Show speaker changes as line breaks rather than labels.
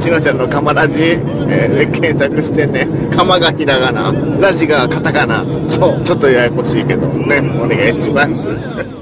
ちのちゃんのカマラジ、えー、検索してね、カマがひらがな、ラジがカタカナ、そう、ちょっとややこしいけど。ね、お願いします。